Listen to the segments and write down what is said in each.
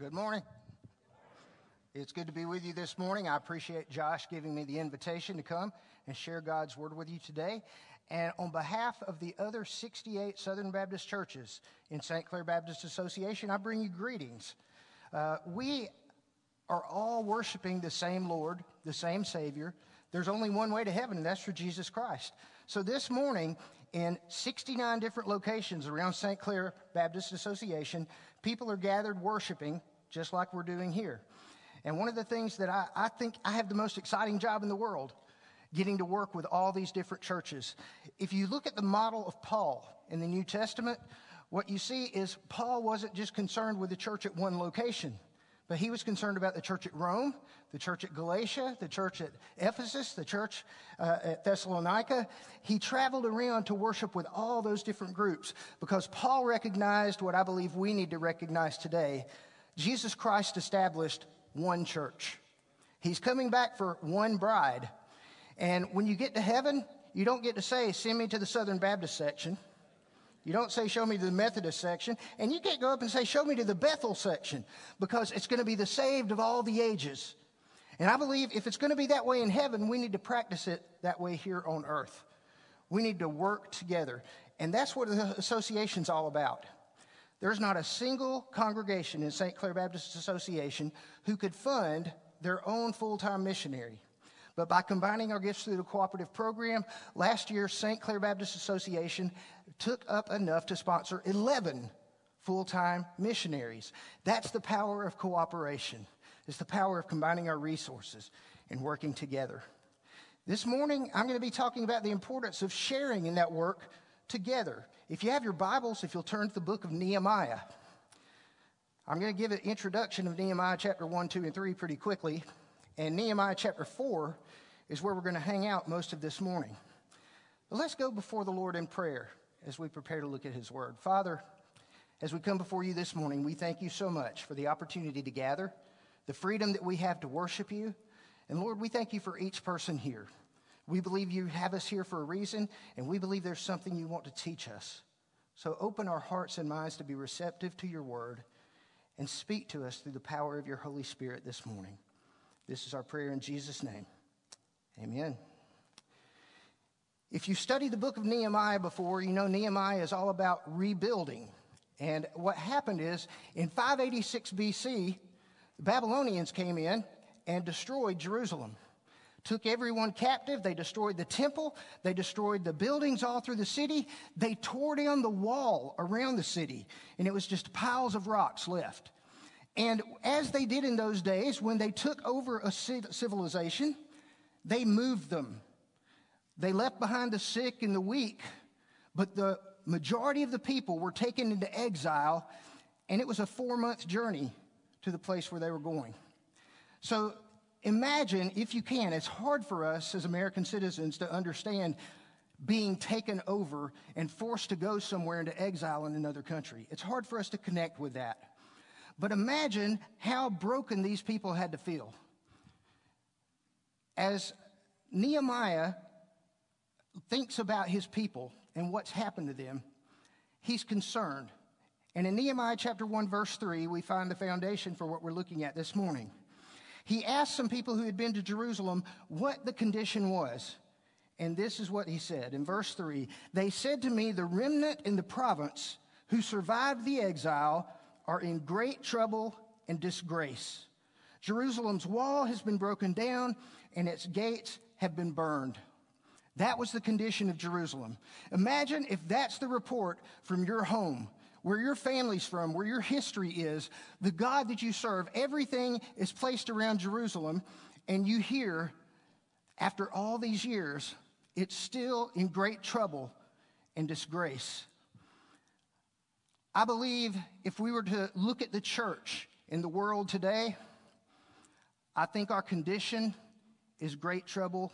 Good morning. It's good to be with you this morning. I appreciate Josh giving me the invitation to come and share God's word with you today. And on behalf of the other 68 Southern Baptist churches in St. Clair Baptist Association, I bring you greetings. Uh, we are all worshiping the same Lord, the same Savior. There's only one way to heaven, and that's through Jesus Christ. So this morning, in 69 different locations around St. Clair Baptist Association, people are gathered worshiping just like we're doing here. And one of the things that I, I think I have the most exciting job in the world, getting to work with all these different churches. If you look at the model of Paul in the New Testament, what you see is Paul wasn't just concerned with the church at one location. But he was concerned about the church at Rome, the church at Galatia, the church at Ephesus, the church uh, at Thessalonica. He traveled around to worship with all those different groups because Paul recognized what I believe we need to recognize today. Jesus Christ established one church. He's coming back for one bride. And when you get to heaven, you don't get to say, send me to the Southern Baptist section. You don't say, show me to the Methodist section. And you can't go up and say, show me to the Bethel section because it's going to be the saved of all the ages. And I believe if it's going to be that way in heaven, we need to practice it that way here on earth. We need to work together. And that's what the association's all about. There's not a single congregation in St. Clair Baptist Association who could fund their own full time missionary. But by combining our gifts through the cooperative program, last year, St. Clair Baptist Association took up enough to sponsor 11 full time missionaries. That's the power of cooperation, it's the power of combining our resources and working together. This morning, I'm going to be talking about the importance of sharing in that work together. If you have your Bibles, if you'll turn to the book of Nehemiah, I'm going to give an introduction of Nehemiah chapter 1, 2, and 3 pretty quickly. And Nehemiah chapter 4 is where we're going to hang out most of this morning. But let's go before the Lord in prayer as we prepare to look at His Word. Father, as we come before you this morning, we thank you so much for the opportunity to gather, the freedom that we have to worship you. And Lord, we thank you for each person here. We believe you have us here for a reason, and we believe there's something you want to teach us. So open our hearts and minds to be receptive to your word and speak to us through the power of your Holy Spirit this morning. This is our prayer in Jesus' name. Amen. If you studied the book of Nehemiah before, you know Nehemiah is all about rebuilding. And what happened is in 586 BC, the Babylonians came in and destroyed Jerusalem. Took everyone captive. They destroyed the temple. They destroyed the buildings all through the city. They tore down the wall around the city, and it was just piles of rocks left. And as they did in those days, when they took over a civilization, they moved them. They left behind the sick and the weak, but the majority of the people were taken into exile, and it was a four month journey to the place where they were going. So imagine, if you can, it's hard for us as American citizens to understand being taken over and forced to go somewhere into exile in another country. It's hard for us to connect with that. But imagine how broken these people had to feel. As Nehemiah thinks about his people and what's happened to them, he's concerned. And in Nehemiah chapter 1, verse 3, we find the foundation for what we're looking at this morning. He asked some people who had been to Jerusalem what the condition was. And this is what he said in verse 3 They said to me, The remnant in the province who survived the exile are in great trouble and disgrace. Jerusalem's wall has been broken down and its gates have been burned. That was the condition of Jerusalem. Imagine if that's the report from your home, where your family's from, where your history is, the God that you serve, everything is placed around Jerusalem, and you hear, after all these years, it's still in great trouble and disgrace. I believe if we were to look at the church in the world today, I think our condition is great trouble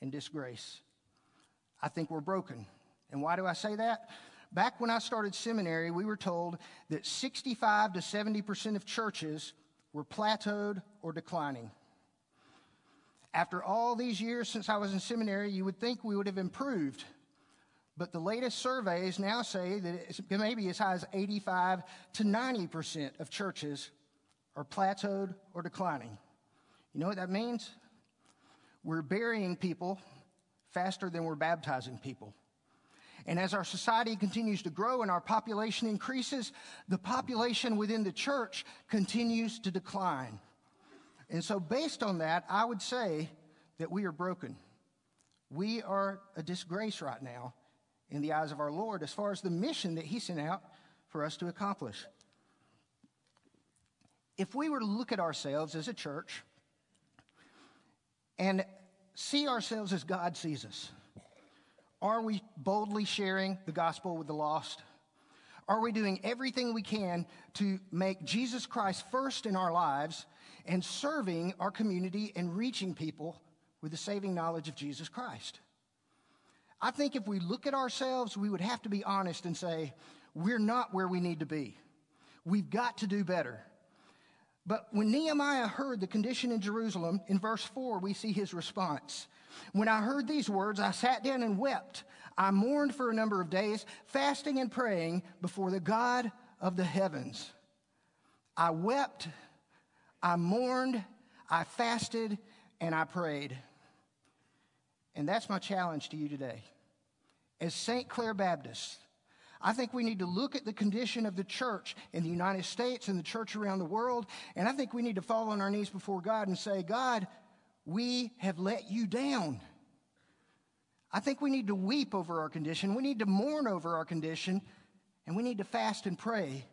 and disgrace. I think we're broken. And why do I say that? Back when I started seminary, we were told that 65 to 70% of churches were plateaued or declining. After all these years since I was in seminary, you would think we would have improved. But the latest surveys now say that it may be as high as 85 to 90% of churches are plateaued or declining. You know what that means? We're burying people faster than we're baptizing people. And as our society continues to grow and our population increases, the population within the church continues to decline. And so, based on that, I would say that we are broken. We are a disgrace right now in the eyes of our Lord as far as the mission that He sent out for us to accomplish. If we were to look at ourselves as a church and see ourselves as God sees us, are we boldly sharing the gospel with the lost? Are we doing everything we can to make Jesus Christ first in our lives and serving our community and reaching people with the saving knowledge of Jesus Christ? I think if we look at ourselves, we would have to be honest and say, we're not where we need to be. We've got to do better. But when Nehemiah heard the condition in Jerusalem, in verse 4, we see his response. When I heard these words, I sat down and wept. I mourned for a number of days, fasting and praying before the God of the heavens. I wept, I mourned, I fasted, and I prayed. And that's my challenge to you today. As St. Clair Baptists, I think we need to look at the condition of the church in the United States and the church around the world. And I think we need to fall on our knees before God and say, God, we have let you down. I think we need to weep over our condition. We need to mourn over our condition. And we need to fast and pray.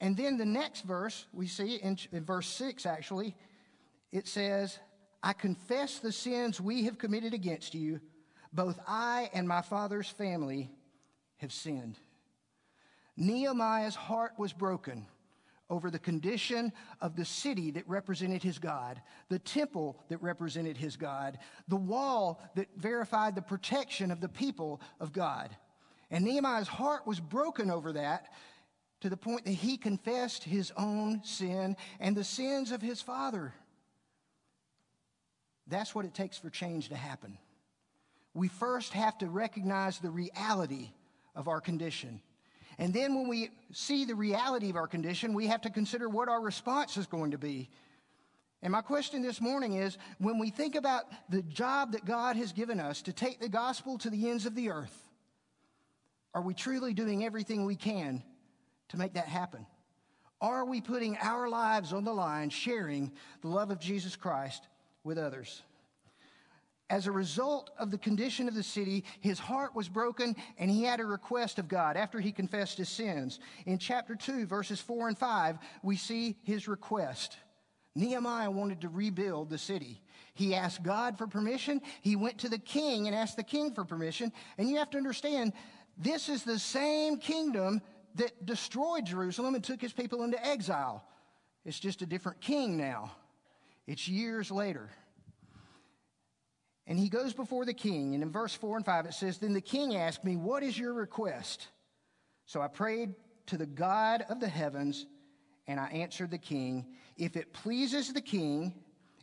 And then the next verse, we see in, in verse 6 actually, it says, I confess the sins we have committed against you. Both I and my father's family have sinned. Nehemiah's heart was broken over the condition of the city that represented his God, the temple that represented his God, the wall that verified the protection of the people of God. And Nehemiah's heart was broken over that to the point that he confessed his own sin and the sins of his father. That's what it takes for change to happen. We first have to recognize the reality of our condition. And then when we see the reality of our condition, we have to consider what our response is going to be. And my question this morning is when we think about the job that God has given us to take the gospel to the ends of the earth, are we truly doing everything we can to make that happen? Are we putting our lives on the line, sharing the love of Jesus Christ with others? As a result of the condition of the city, his heart was broken and he had a request of God after he confessed his sins. In chapter 2, verses 4 and 5, we see his request. Nehemiah wanted to rebuild the city. He asked God for permission. He went to the king and asked the king for permission. And you have to understand, this is the same kingdom that destroyed Jerusalem and took his people into exile. It's just a different king now. It's years later. And he goes before the king. And in verse 4 and 5, it says, Then the king asked me, What is your request? So I prayed to the God of the heavens, and I answered the king, If it pleases the king,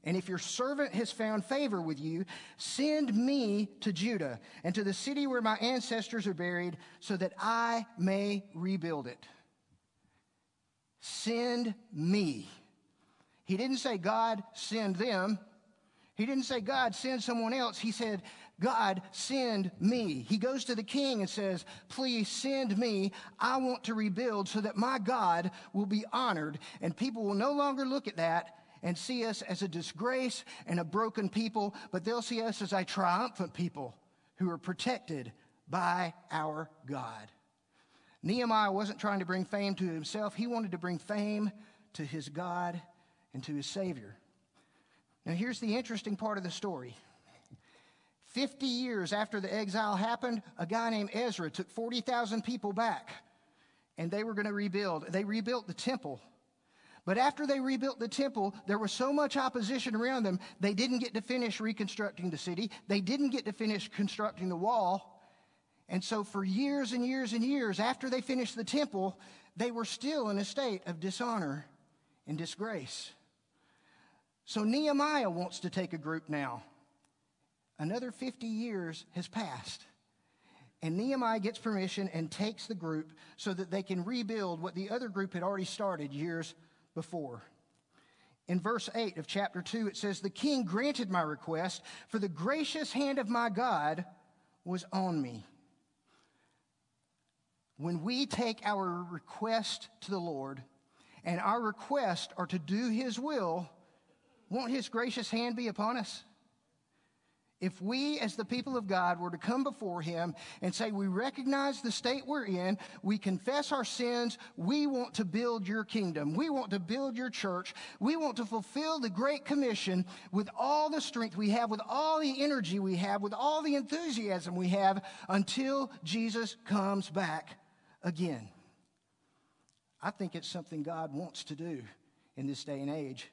and if your servant has found favor with you, send me to Judah and to the city where my ancestors are buried, so that I may rebuild it. Send me. He didn't say, God, send them. He didn't say, God, send someone else. He said, God, send me. He goes to the king and says, Please send me. I want to rebuild so that my God will be honored. And people will no longer look at that and see us as a disgrace and a broken people, but they'll see us as a triumphant people who are protected by our God. Nehemiah wasn't trying to bring fame to himself, he wanted to bring fame to his God and to his Savior. Now, here's the interesting part of the story. 50 years after the exile happened, a guy named Ezra took 40,000 people back and they were going to rebuild. They rebuilt the temple. But after they rebuilt the temple, there was so much opposition around them, they didn't get to finish reconstructing the city. They didn't get to finish constructing the wall. And so, for years and years and years after they finished the temple, they were still in a state of dishonor and disgrace. So Nehemiah wants to take a group now. Another 50 years has passed. And Nehemiah gets permission and takes the group so that they can rebuild what the other group had already started years before. In verse 8 of chapter 2, it says, The king granted my request, for the gracious hand of my God was on me. When we take our request to the Lord, and our requests are to do his will, won't his gracious hand be upon us? If we, as the people of God, were to come before Him and say, We recognize the state we're in, we confess our sins, we want to build your kingdom, we want to build your church, we want to fulfill the Great Commission with all the strength we have, with all the energy we have, with all the enthusiasm we have until Jesus comes back again. I think it's something God wants to do in this day and age.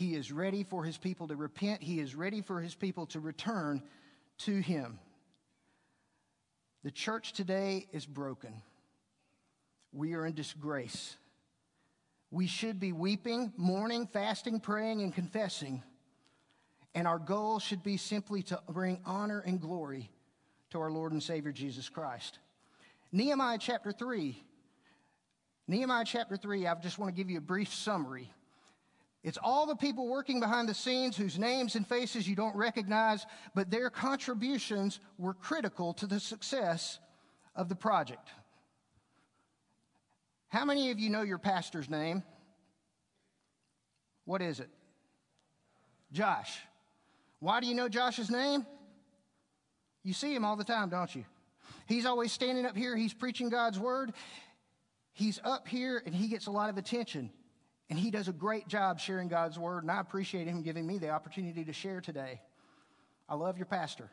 He is ready for his people to repent. He is ready for his people to return to him. The church today is broken. We are in disgrace. We should be weeping, mourning, fasting, praying, and confessing. And our goal should be simply to bring honor and glory to our Lord and Savior Jesus Christ. Nehemiah chapter 3. Nehemiah chapter 3, I just want to give you a brief summary. It's all the people working behind the scenes whose names and faces you don't recognize, but their contributions were critical to the success of the project. How many of you know your pastor's name? What is it? Josh. Why do you know Josh's name? You see him all the time, don't you? He's always standing up here, he's preaching God's word. He's up here and he gets a lot of attention. And he does a great job sharing God's word, and I appreciate him giving me the opportunity to share today. I love your pastor.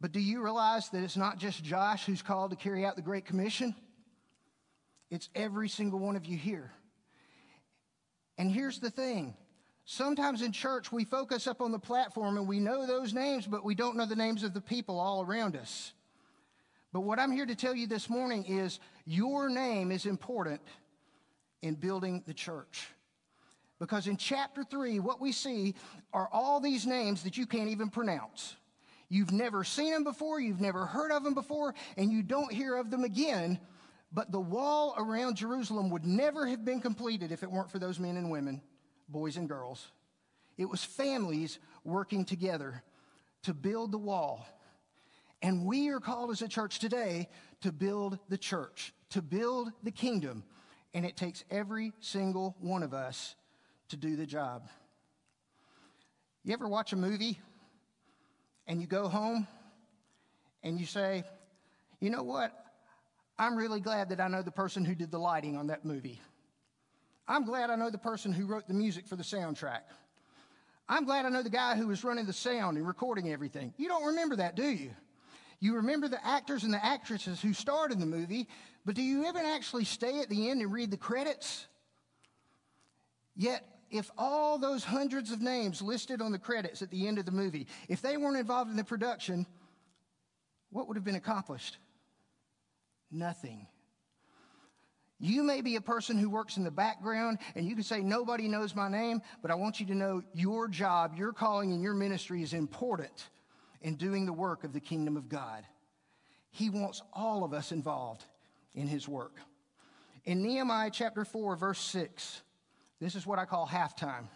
But do you realize that it's not just Josh who's called to carry out the Great Commission? It's every single one of you here. And here's the thing sometimes in church we focus up on the platform and we know those names, but we don't know the names of the people all around us. But what I'm here to tell you this morning is your name is important in building the church. Because in chapter 3, what we see are all these names that you can't even pronounce. You've never seen them before, you've never heard of them before, and you don't hear of them again. But the wall around Jerusalem would never have been completed if it weren't for those men and women, boys and girls. It was families working together to build the wall. And we are called as a church today to build the church, to build the kingdom and it takes every single one of us to do the job. You ever watch a movie and you go home and you say, you know what? I'm really glad that I know the person who did the lighting on that movie. I'm glad I know the person who wrote the music for the soundtrack. I'm glad I know the guy who was running the sound and recording everything. You don't remember that, do you? You remember the actors and the actresses who starred in the movie, but do you even actually stay at the end and read the credits? Yet, if all those hundreds of names listed on the credits at the end of the movie, if they weren't involved in the production, what would have been accomplished? Nothing. You may be a person who works in the background and you can say, Nobody knows my name, but I want you to know your job, your calling, and your ministry is important in doing the work of the kingdom of God. He wants all of us involved in his work. In Nehemiah chapter 4, verse 6, this is what I call halftime.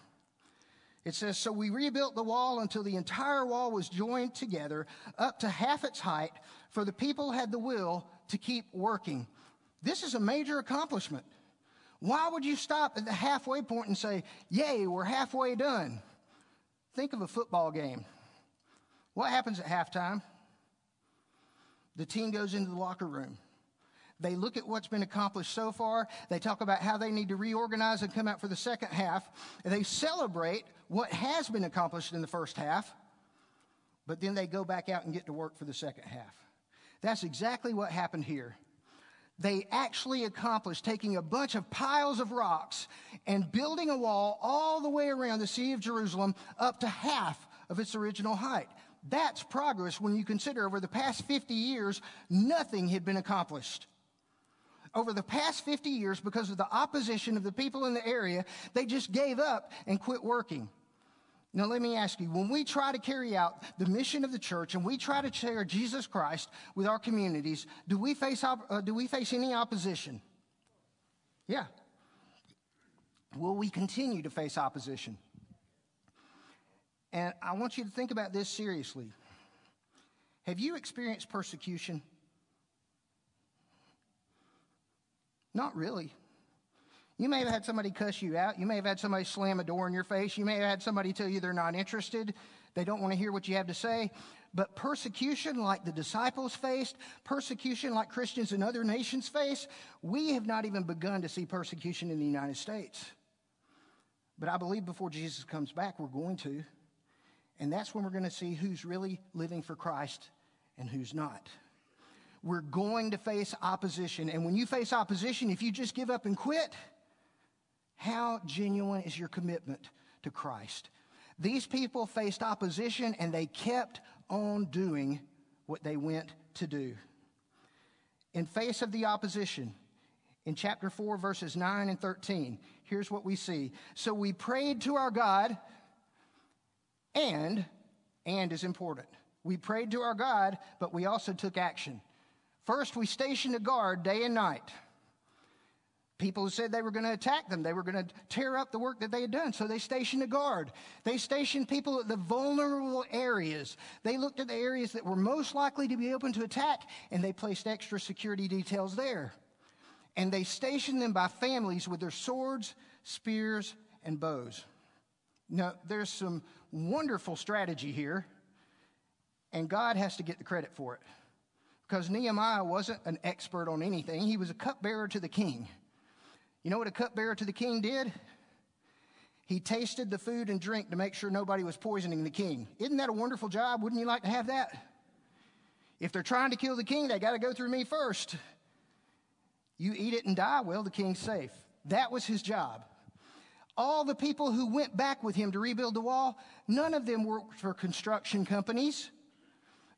It says, So we rebuilt the wall until the entire wall was joined together up to half its height, for the people had the will to keep working. This is a major accomplishment. Why would you stop at the halfway point and say, Yay, we're halfway done? Think of a football game. What happens at halftime? The team goes into the locker room. They look at what's been accomplished so far. They talk about how they need to reorganize and come out for the second half. They celebrate what has been accomplished in the first half, but then they go back out and get to work for the second half. That's exactly what happened here. They actually accomplished taking a bunch of piles of rocks and building a wall all the way around the Sea of Jerusalem up to half of its original height. That's progress when you consider over the past 50 years, nothing had been accomplished. Over the past 50 years, because of the opposition of the people in the area, they just gave up and quit working. Now, let me ask you when we try to carry out the mission of the church and we try to share Jesus Christ with our communities, do we face, uh, do we face any opposition? Yeah. will we continue to face opposition? And I want you to think about this seriously. Have you experienced persecution? Not really. You may have had somebody cuss you out. You may have had somebody slam a door in your face. You may have had somebody tell you they're not interested. They don't want to hear what you have to say. But persecution, like the disciples faced, persecution like Christians in other nations face, we have not even begun to see persecution in the United States. But I believe before Jesus comes back, we're going to. And that's when we're going to see who's really living for Christ and who's not. We're going to face opposition. And when you face opposition, if you just give up and quit, how genuine is your commitment to Christ? These people faced opposition and they kept on doing what they went to do. In face of the opposition, in chapter 4, verses 9 and 13, here's what we see. So we prayed to our God, and, and is important. We prayed to our God, but we also took action. First, we stationed a guard day and night. People said they were going to attack them. They were going to tear up the work that they had done. So they stationed a guard. They stationed people at the vulnerable areas. They looked at the areas that were most likely to be open to attack, and they placed extra security details there. And they stationed them by families with their swords, spears, and bows. Now, there's some wonderful strategy here, and God has to get the credit for it. Because Nehemiah wasn't an expert on anything, he was a cupbearer to the king. You know what a cupbearer to the king did? He tasted the food and drink to make sure nobody was poisoning the king. Isn't that a wonderful job? Wouldn't you like to have that? If they're trying to kill the king, they got to go through me first. You eat it and die, well, the king's safe. That was his job. All the people who went back with him to rebuild the wall, none of them worked for construction companies.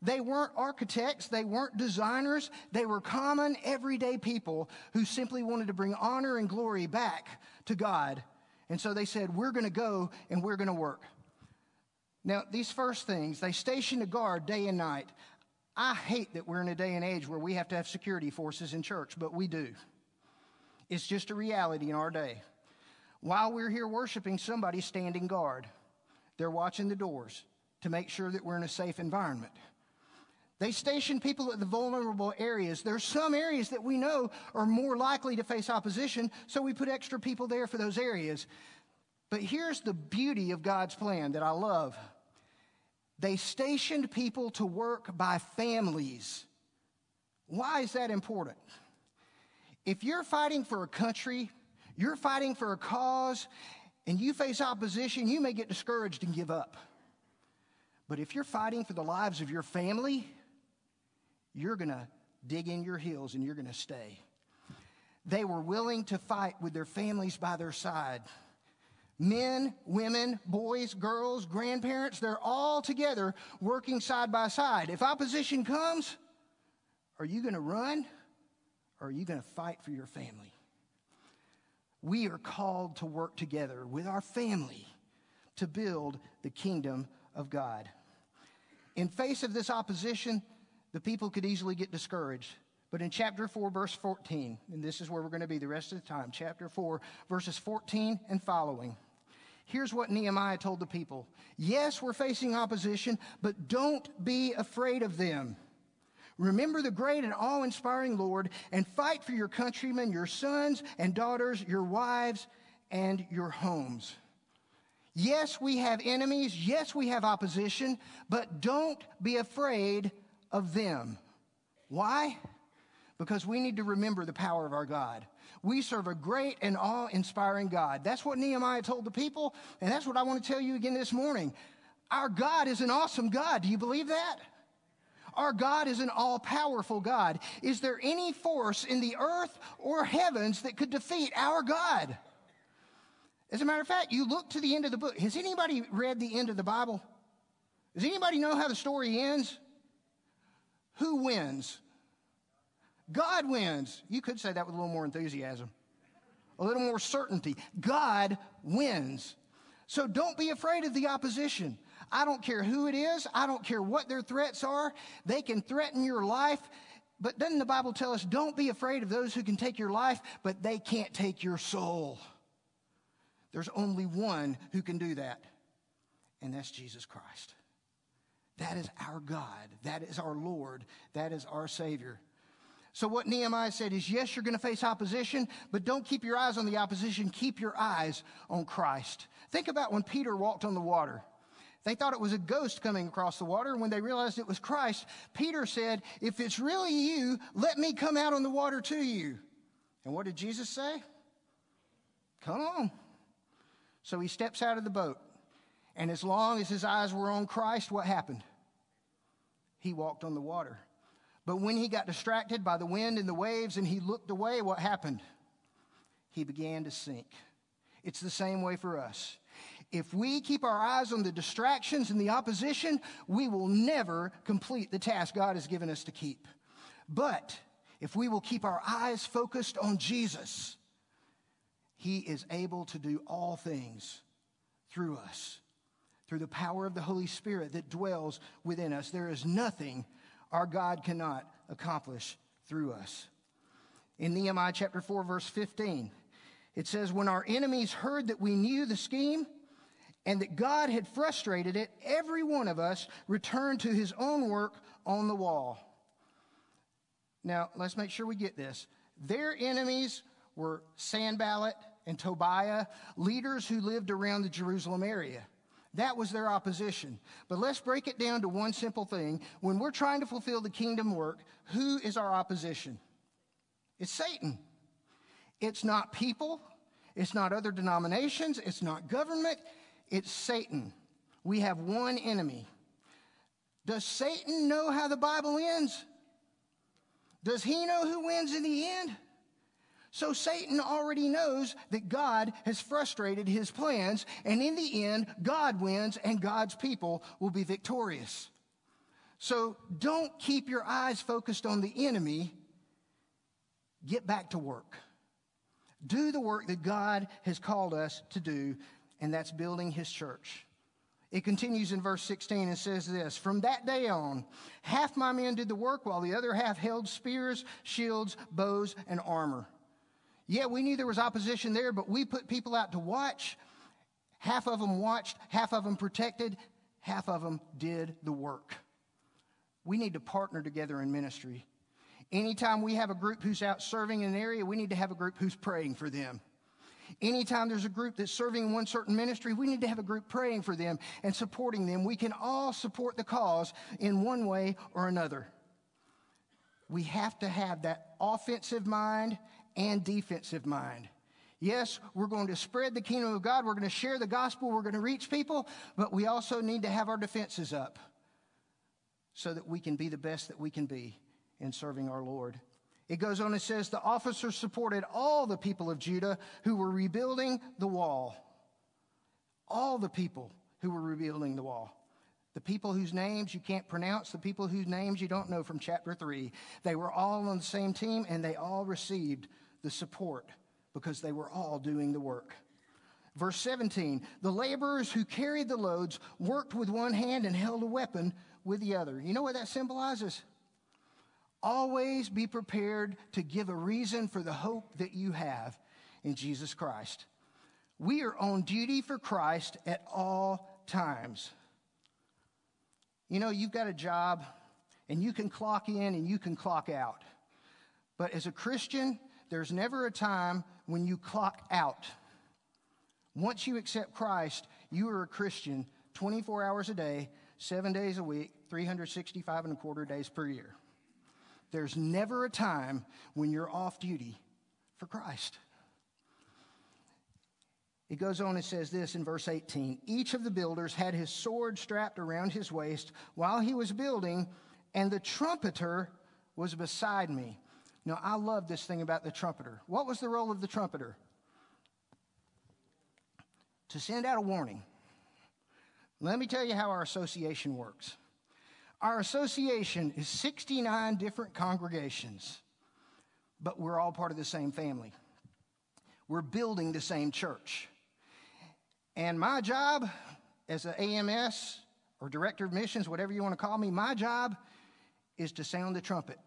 They weren't architects, they weren't designers, they were common, everyday people who simply wanted to bring honor and glory back to God. And so they said, We're going to go and we're going to work. Now, these first things, they stationed a guard day and night. I hate that we're in a day and age where we have to have security forces in church, but we do. It's just a reality in our day. While we're here worshiping, somebody's standing guard. They're watching the doors to make sure that we're in a safe environment. They station people at the vulnerable areas. There's some areas that we know are more likely to face opposition, so we put extra people there for those areas. But here's the beauty of God's plan that I love. They stationed people to work by families. Why is that important? If you're fighting for a country you're fighting for a cause and you face opposition, you may get discouraged and give up. But if you're fighting for the lives of your family, you're going to dig in your heels and you're going to stay. They were willing to fight with their families by their side. Men, women, boys, girls, grandparents, they're all together working side by side. If opposition comes, are you going to run or are you going to fight for your family? We are called to work together with our family to build the kingdom of God. In face of this opposition, the people could easily get discouraged. But in chapter 4, verse 14, and this is where we're going to be the rest of the time, chapter 4, verses 14 and following. Here's what Nehemiah told the people Yes, we're facing opposition, but don't be afraid of them. Remember the great and awe inspiring Lord and fight for your countrymen, your sons and daughters, your wives, and your homes. Yes, we have enemies. Yes, we have opposition, but don't be afraid of them. Why? Because we need to remember the power of our God. We serve a great and awe inspiring God. That's what Nehemiah told the people, and that's what I want to tell you again this morning. Our God is an awesome God. Do you believe that? Our God is an all powerful God. Is there any force in the earth or heavens that could defeat our God? As a matter of fact, you look to the end of the book. Has anybody read the end of the Bible? Does anybody know how the story ends? Who wins? God wins. You could say that with a little more enthusiasm, a little more certainty. God wins. So don't be afraid of the opposition. I don't care who it is. I don't care what their threats are. They can threaten your life. But doesn't the Bible tell us, don't be afraid of those who can take your life, but they can't take your soul? There's only one who can do that, and that's Jesus Christ. That is our God. That is our Lord. That is our Savior. So, what Nehemiah said is yes, you're going to face opposition, but don't keep your eyes on the opposition. Keep your eyes on Christ. Think about when Peter walked on the water. They thought it was a ghost coming across the water. When they realized it was Christ, Peter said, If it's really you, let me come out on the water to you. And what did Jesus say? Come on. So he steps out of the boat. And as long as his eyes were on Christ, what happened? He walked on the water. But when he got distracted by the wind and the waves and he looked away, what happened? He began to sink. It's the same way for us. If we keep our eyes on the distractions and the opposition, we will never complete the task God has given us to keep. But if we will keep our eyes focused on Jesus, He is able to do all things through us through the power of the Holy Spirit that dwells within us. There is nothing our God cannot accomplish through us. In Nehemiah chapter 4, verse 15, it says, When our enemies heard that we knew the scheme and that God had frustrated it, every one of us returned to his own work on the wall. Now, let's make sure we get this. Their enemies were Sanballat and Tobiah, leaders who lived around the Jerusalem area. That was their opposition. But let's break it down to one simple thing. When we're trying to fulfill the kingdom work, who is our opposition? It's Satan. It's not people. It's not other denominations. It's not government. It's Satan. We have one enemy. Does Satan know how the Bible ends? Does he know who wins in the end? So Satan already knows that God has frustrated his plans, and in the end, God wins and God's people will be victorious. So don't keep your eyes focused on the enemy. Get back to work. Do the work that God has called us to do, and that's building his church. It continues in verse 16 and says this From that day on, half my men did the work, while the other half held spears, shields, bows, and armor. Yeah, we knew there was opposition there, but we put people out to watch. Half of them watched, half of them protected, half of them did the work. We need to partner together in ministry. Anytime we have a group who's out serving in an area, we need to have a group who's praying for them. Anytime there's a group that's serving one certain ministry, we need to have a group praying for them and supporting them. We can all support the cause in one way or another. We have to have that offensive mind and defensive mind. Yes, we're going to spread the kingdom of God. We're going to share the gospel. We're going to reach people, but we also need to have our defenses up so that we can be the best that we can be in serving our Lord. It goes on and says the officers supported all the people of Judah who were rebuilding the wall. All the people who were rebuilding the wall. The people whose names you can't pronounce, the people whose names you don't know from chapter 3. They were all on the same team and they all received the support because they were all doing the work. Verse 17 the laborers who carried the loads worked with one hand and held a weapon with the other. You know what that symbolizes? Always be prepared to give a reason for the hope that you have in Jesus Christ. We are on duty for Christ at all times. You know, you've got a job and you can clock in and you can clock out. But as a Christian, there's never a time when you clock out. Once you accept Christ, you are a Christian 24 hours a day, seven days a week, 365 and a quarter days per year. There's never a time when you're off duty for Christ. It goes on and says this in verse 18 Each of the builders had his sword strapped around his waist while he was building, and the trumpeter was beside me. Now, I love this thing about the trumpeter. What was the role of the trumpeter? To send out a warning. Let me tell you how our association works. Our association is 69 different congregations, but we're all part of the same family. We're building the same church. And my job as an AMS or director of missions, whatever you want to call me, my job is to sound the trumpet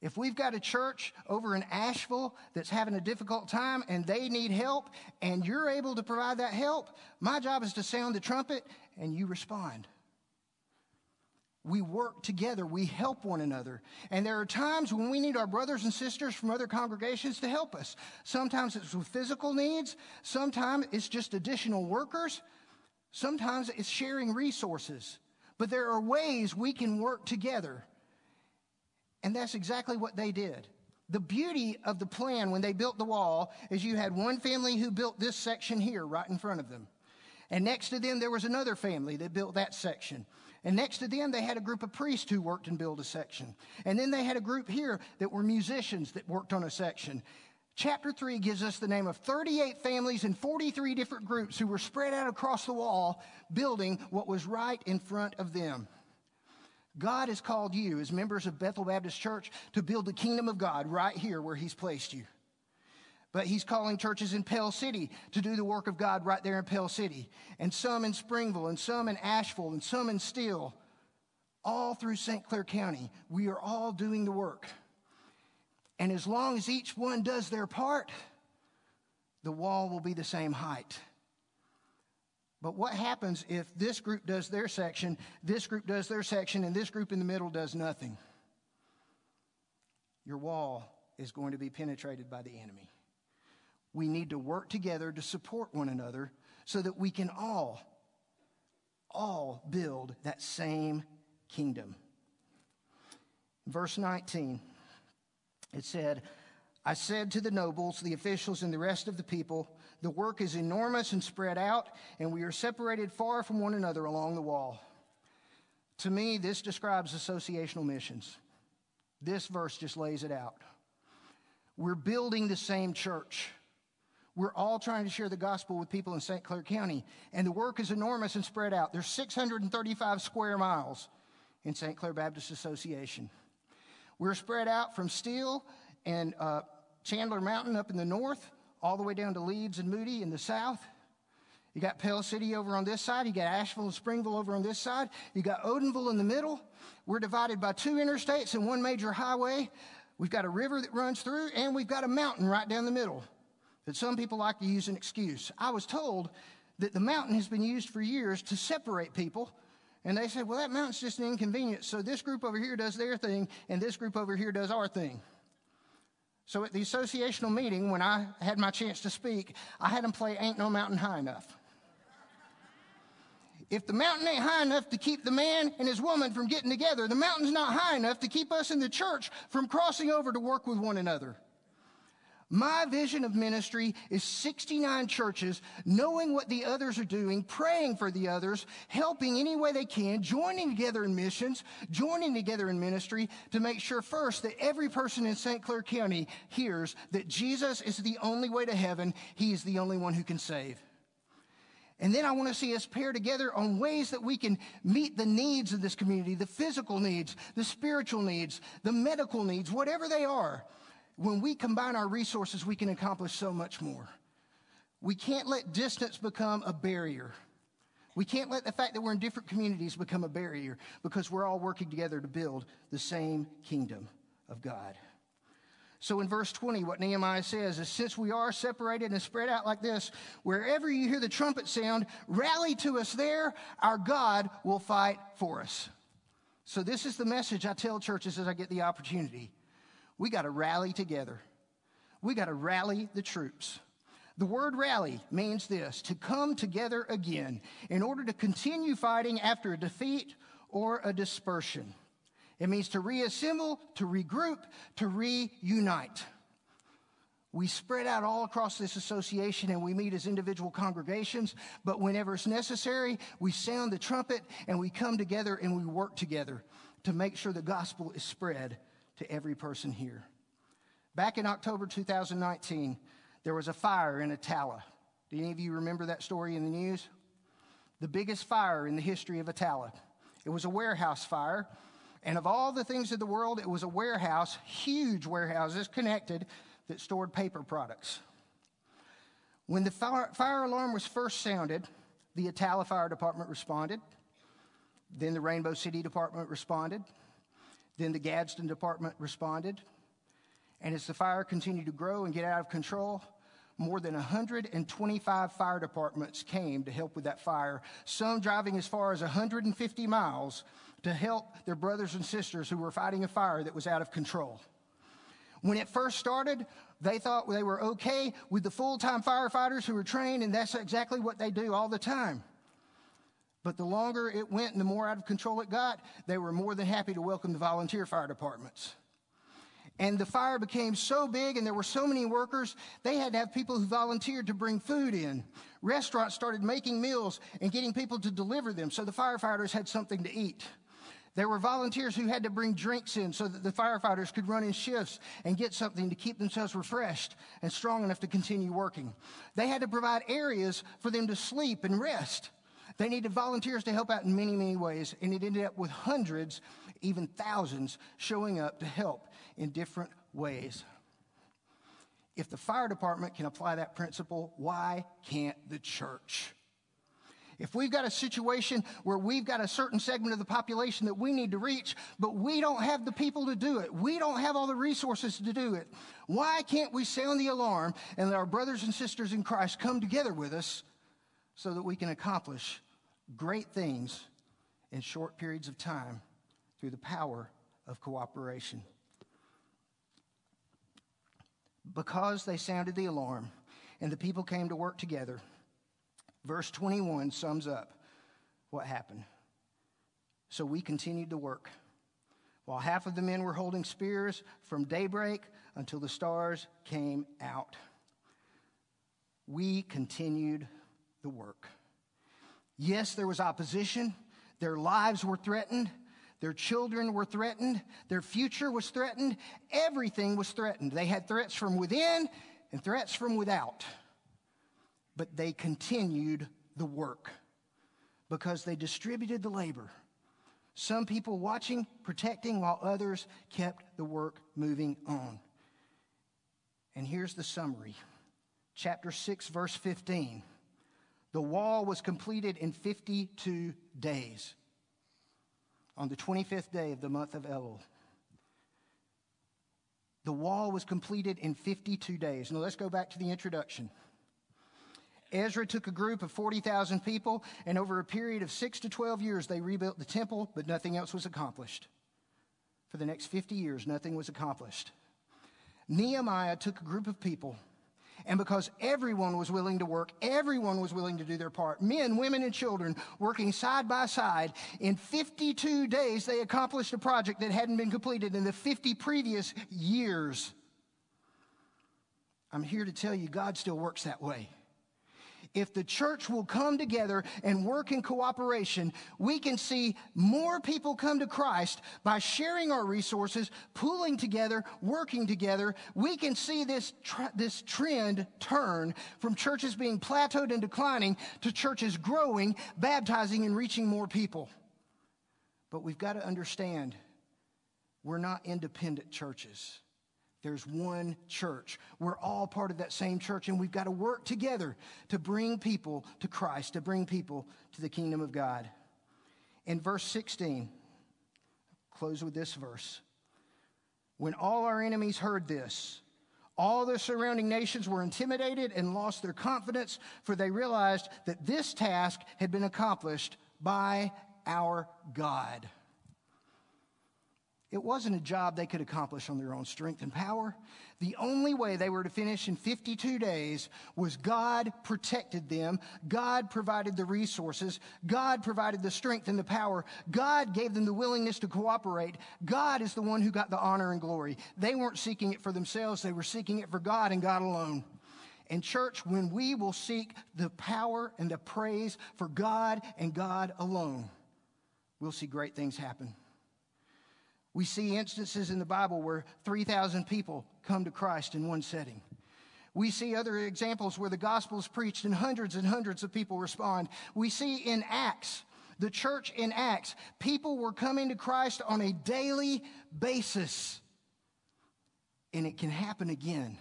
If we've got a church over in Ashville that's having a difficult time and they need help and you're able to provide that help, my job is to sound the trumpet and you respond. We work together. We help one another. And there are times when we need our brothers and sisters from other congregations to help us. Sometimes it's with physical needs. Sometimes it's just additional workers. Sometimes it's sharing resources. But there are ways we can work together. And that's exactly what they did. The beauty of the plan when they built the wall is you had one family who built this section here right in front of them. And next to them, there was another family that built that section. And next to them, they had a group of priests who worked and built a section. And then they had a group here that were musicians that worked on a section. Chapter 3 gives us the name of 38 families and 43 different groups who were spread out across the wall, building what was right in front of them. God has called you as members of Bethel Baptist Church to build the kingdom of God right here where He's placed you. But He's calling churches in Pell City to do the work of God right there in Pell City, and some in Springville, and some in Ashville, and some in Steele, all through St. Clair County. We are all doing the work. And as long as each one does their part, the wall will be the same height. But what happens if this group does their section, this group does their section, and this group in the middle does nothing? Your wall is going to be penetrated by the enemy. We need to work together to support one another so that we can all, all build that same kingdom. Verse 19, it said, I said to the nobles, the officials, and the rest of the people, the work is enormous and spread out, and we are separated far from one another along the wall. To me, this describes associational missions. This verse just lays it out. We're building the same church. We're all trying to share the gospel with people in St. Clair County, and the work is enormous and spread out. There's 635 square miles in St. Clair Baptist Association. We're spread out from Steele and uh, Chandler Mountain up in the north all the way down to Leeds and Moody in the south. You got Pell City over on this side. You got Ashville and Springville over on this side. You got Odenville in the middle. We're divided by two interstates and one major highway. We've got a river that runs through, and we've got a mountain right down the middle that some people like to use an excuse. I was told that the mountain has been used for years to separate people. And they said, well, that mountain's just an inconvenience. So this group over here does their thing, and this group over here does our thing. So at the associational meeting, when I had my chance to speak, I had them play Ain't No Mountain High Enough. If the mountain ain't high enough to keep the man and his woman from getting together, the mountain's not high enough to keep us in the church from crossing over to work with one another. My vision of ministry is 69 churches knowing what the others are doing, praying for the others, helping any way they can, joining together in missions, joining together in ministry to make sure first that every person in St. Clair County hears that Jesus is the only way to heaven. He is the only one who can save. And then I want to see us pair together on ways that we can meet the needs of this community, the physical needs, the spiritual needs, the medical needs, whatever they are when we combine our resources, we can accomplish so much more. We can't let distance become a barrier. We can't let the fact that we're in different communities become a barrier because we're all working together to build the same kingdom of God. So in verse 20, what Nehemiah says is since we are separated and spread out like this, wherever you hear the trumpet sound, rally to us there. Our God will fight for us. So this is the message I tell churches as I get the opportunity. We got to rally together. We got to rally the troops. The word rally means this to come together again in order to continue fighting after a defeat or a dispersion. It means to reassemble, to regroup, to reunite. We spread out all across this association and we meet as individual congregations, but whenever it's necessary, we sound the trumpet and we come together and we work together to make sure the gospel is spread to every person here. Back in October 2019, there was a fire in Attalla. Do any of you remember that story in the news? The biggest fire in the history of Attalla. It was a warehouse fire. And of all the things in the world, it was a warehouse, huge warehouses connected that stored paper products. When the fire, alarm was first sounded, the Attalla Fire Department responded. Then the Rainbow City Department responded. Then the Gadsden department responded. And as the fire continued to grow and get out of control, more than 125 fire departments came to help with that fire, some driving as far as 150 miles to help their brothers and sisters who were fighting a fire that was out of control. When it first started, they thought they were okay with the full time firefighters who were trained, and that's exactly what they do all the time. But the longer it went and the more out of control it got, they were more than happy to welcome the volunteer fire departments. And the fire became so big and there were so many workers, they had to have people who volunteered to bring food in. Restaurants started making meals and getting people to deliver them so the firefighters had something to eat. There were volunteers who had to bring drinks in so that the firefighters could run in shifts and get something to keep themselves refreshed and strong enough to continue working. They had to provide areas for them to sleep and rest. They needed volunteers to help out in many, many ways, and it ended up with hundreds, even thousands, showing up to help in different ways. If the fire department can apply that principle, why can't the church? If we've got a situation where we've got a certain segment of the population that we need to reach, but we don't have the people to do it, we don't have all the resources to do it, why can't we sound the alarm and let our brothers and sisters in Christ come together with us so that we can accomplish great things in short periods of time through the power of cooperation? because they sounded the alarm and the people came to work together. Verse 21 sums up what happened. So we continued to work. While half of the men were holding spears from daybreak until the stars came out, we continued the work. Yes, there was opposition, their lives were threatened. Their children were threatened. Their future was threatened. Everything was threatened. They had threats from within and threats from without. But they continued the work because they distributed the labor. Some people watching, protecting, while others kept the work moving on. And here's the summary chapter 6, verse 15. The wall was completed in 52 days on the 25th day of the month of Elul. The wall was completed in 52 days. Now let's go back to the introduction. Ezra took a group of 40,000 people, and over a period of six to 12 years, they rebuilt the temple, but nothing else was accomplished. For the next 50 years, nothing was accomplished. Nehemiah took a group of people and because everyone was willing to work, everyone was willing to do their part. Men, women, and children working side by side. In 52 days, they accomplished a project that hadn't been completed in the 50 previous years. I'm here to tell you, God still works that way if the church will come together and work in cooperation, we can see more people come to Christ by sharing our resources, pooling together, working together. We can see this, tr- this trend turn from churches being plateaued and declining to churches growing, baptizing, and reaching more people. But we've got to understand we're not independent churches. There's one church. We're all part of that same church, and we've got to work together to bring people to Christ, to bring people to the kingdom of God. In verse 16, close with this verse. When all our enemies heard this, all the surrounding nations were intimidated and lost their confidence, for they realized that this task had been accomplished by our God. It wasn't a job they could accomplish on their own strength and power. The only way they were to finish in 52 days was God protected them. God provided the resources. God provided the strength and the power. God gave them the willingness to cooperate. God is the one who got the honor and glory. They weren't seeking it for themselves. They were seeking it for God and God alone. And church, when we will seek the power and the praise for God and God alone, we'll see great things happen. We see instances in the Bible where 3,000 people come to Christ in one setting. We see other examples where the gospel is preached and hundreds and hundreds of people respond. We see in Acts, the church in Acts, people were coming to Christ on a daily basis. And it can happen again.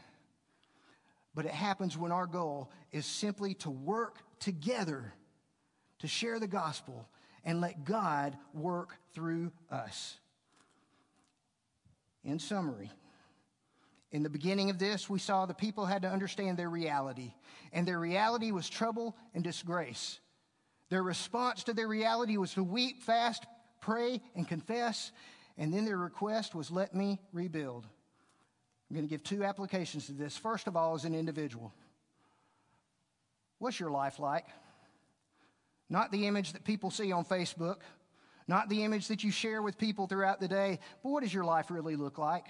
But it happens when our goal is simply to work together to share the gospel and let God work through us. In summary, In the beginning of this, we saw the people had to understand their reality, and their reality was trouble and disgrace. Their response to their reality was to weep, fast, pray, and confess, and then their request was, Let me rebuild. I'm going to give two applications to this. First of all, as an individual, what's your life like? Not the image that people see on Facebook, not the image that you share with people throughout the day, but what does your life really look like?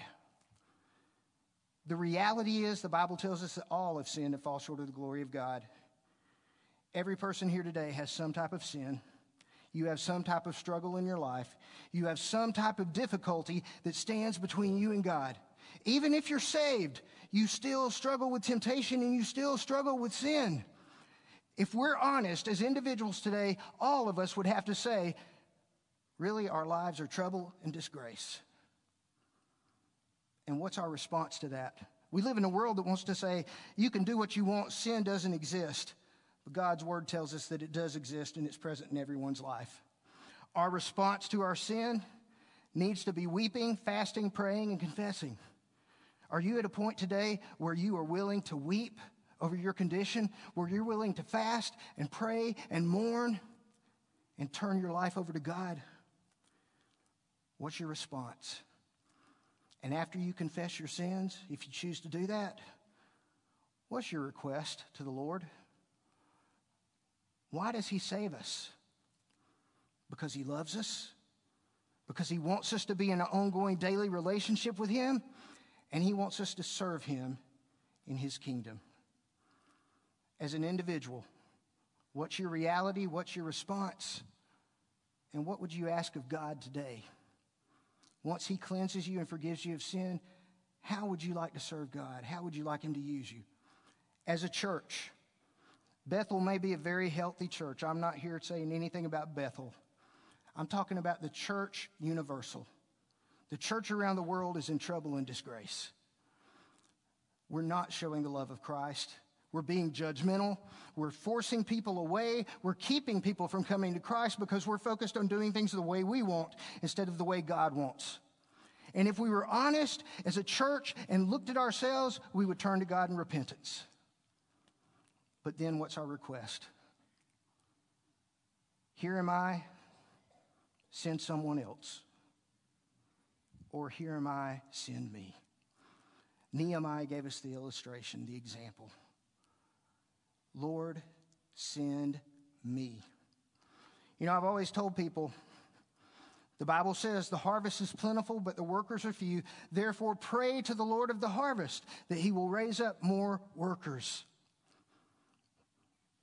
The reality is, the Bible tells us that all have sinned and fall short of the glory of God. Every person here today has some type of sin. You have some type of struggle in your life. You have some type of difficulty that stands between you and God. Even if you're saved, you still struggle with temptation and you still struggle with sin. If we're honest as individuals today, all of us would have to say, really, our lives are trouble and disgrace. And what's our response to that? We live in a world that wants to say, you can do what you want, sin doesn't exist. But God's word tells us that it does exist and it's present in everyone's life. Our response to our sin needs to be weeping, fasting, praying, and confessing. Are you at a point today where you are willing to weep over your condition, where you're willing to fast and pray and mourn and turn your life over to God? What's your response? And after you confess your sins, if you choose to do that, what's your request to the Lord? Why does He save us? Because He loves us? Because He wants us to be in an ongoing daily relationship with Him? And He wants us to serve Him in His kingdom. As an individual, what's your reality? What's your response? And what would you ask of God today? Once He cleanses you and forgives you of sin, how would you like to serve God? How would you like Him to use you? As a church, Bethel may be a very healthy church. I'm not here saying anything about Bethel. I'm talking about the church universal. The church around the world is in trouble and disgrace. We're not showing the love of Christ. We're being judgmental. We're forcing people away. We're keeping people from coming to Christ because we're focused on doing things the way we want instead of the way God wants. And if we were honest as a church and looked at ourselves, we would turn to God in repentance. But then what's our request? Here am I, send someone else. Or here am I, send me. Nehemiah gave us the illustration, the example. Lord, send me. You know, I've always told people the Bible says the harvest is plentiful, but the workers are few. Therefore, pray to the Lord of the harvest that he will raise up more workers.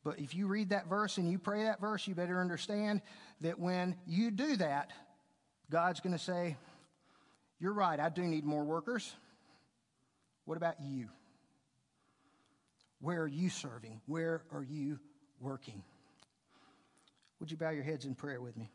But if you read that verse and you pray that verse, you better understand that when you do that, God's going to say, You're right, I do need more workers. What about you? Where are you serving? Where are you working? Would you bow your heads in prayer with me?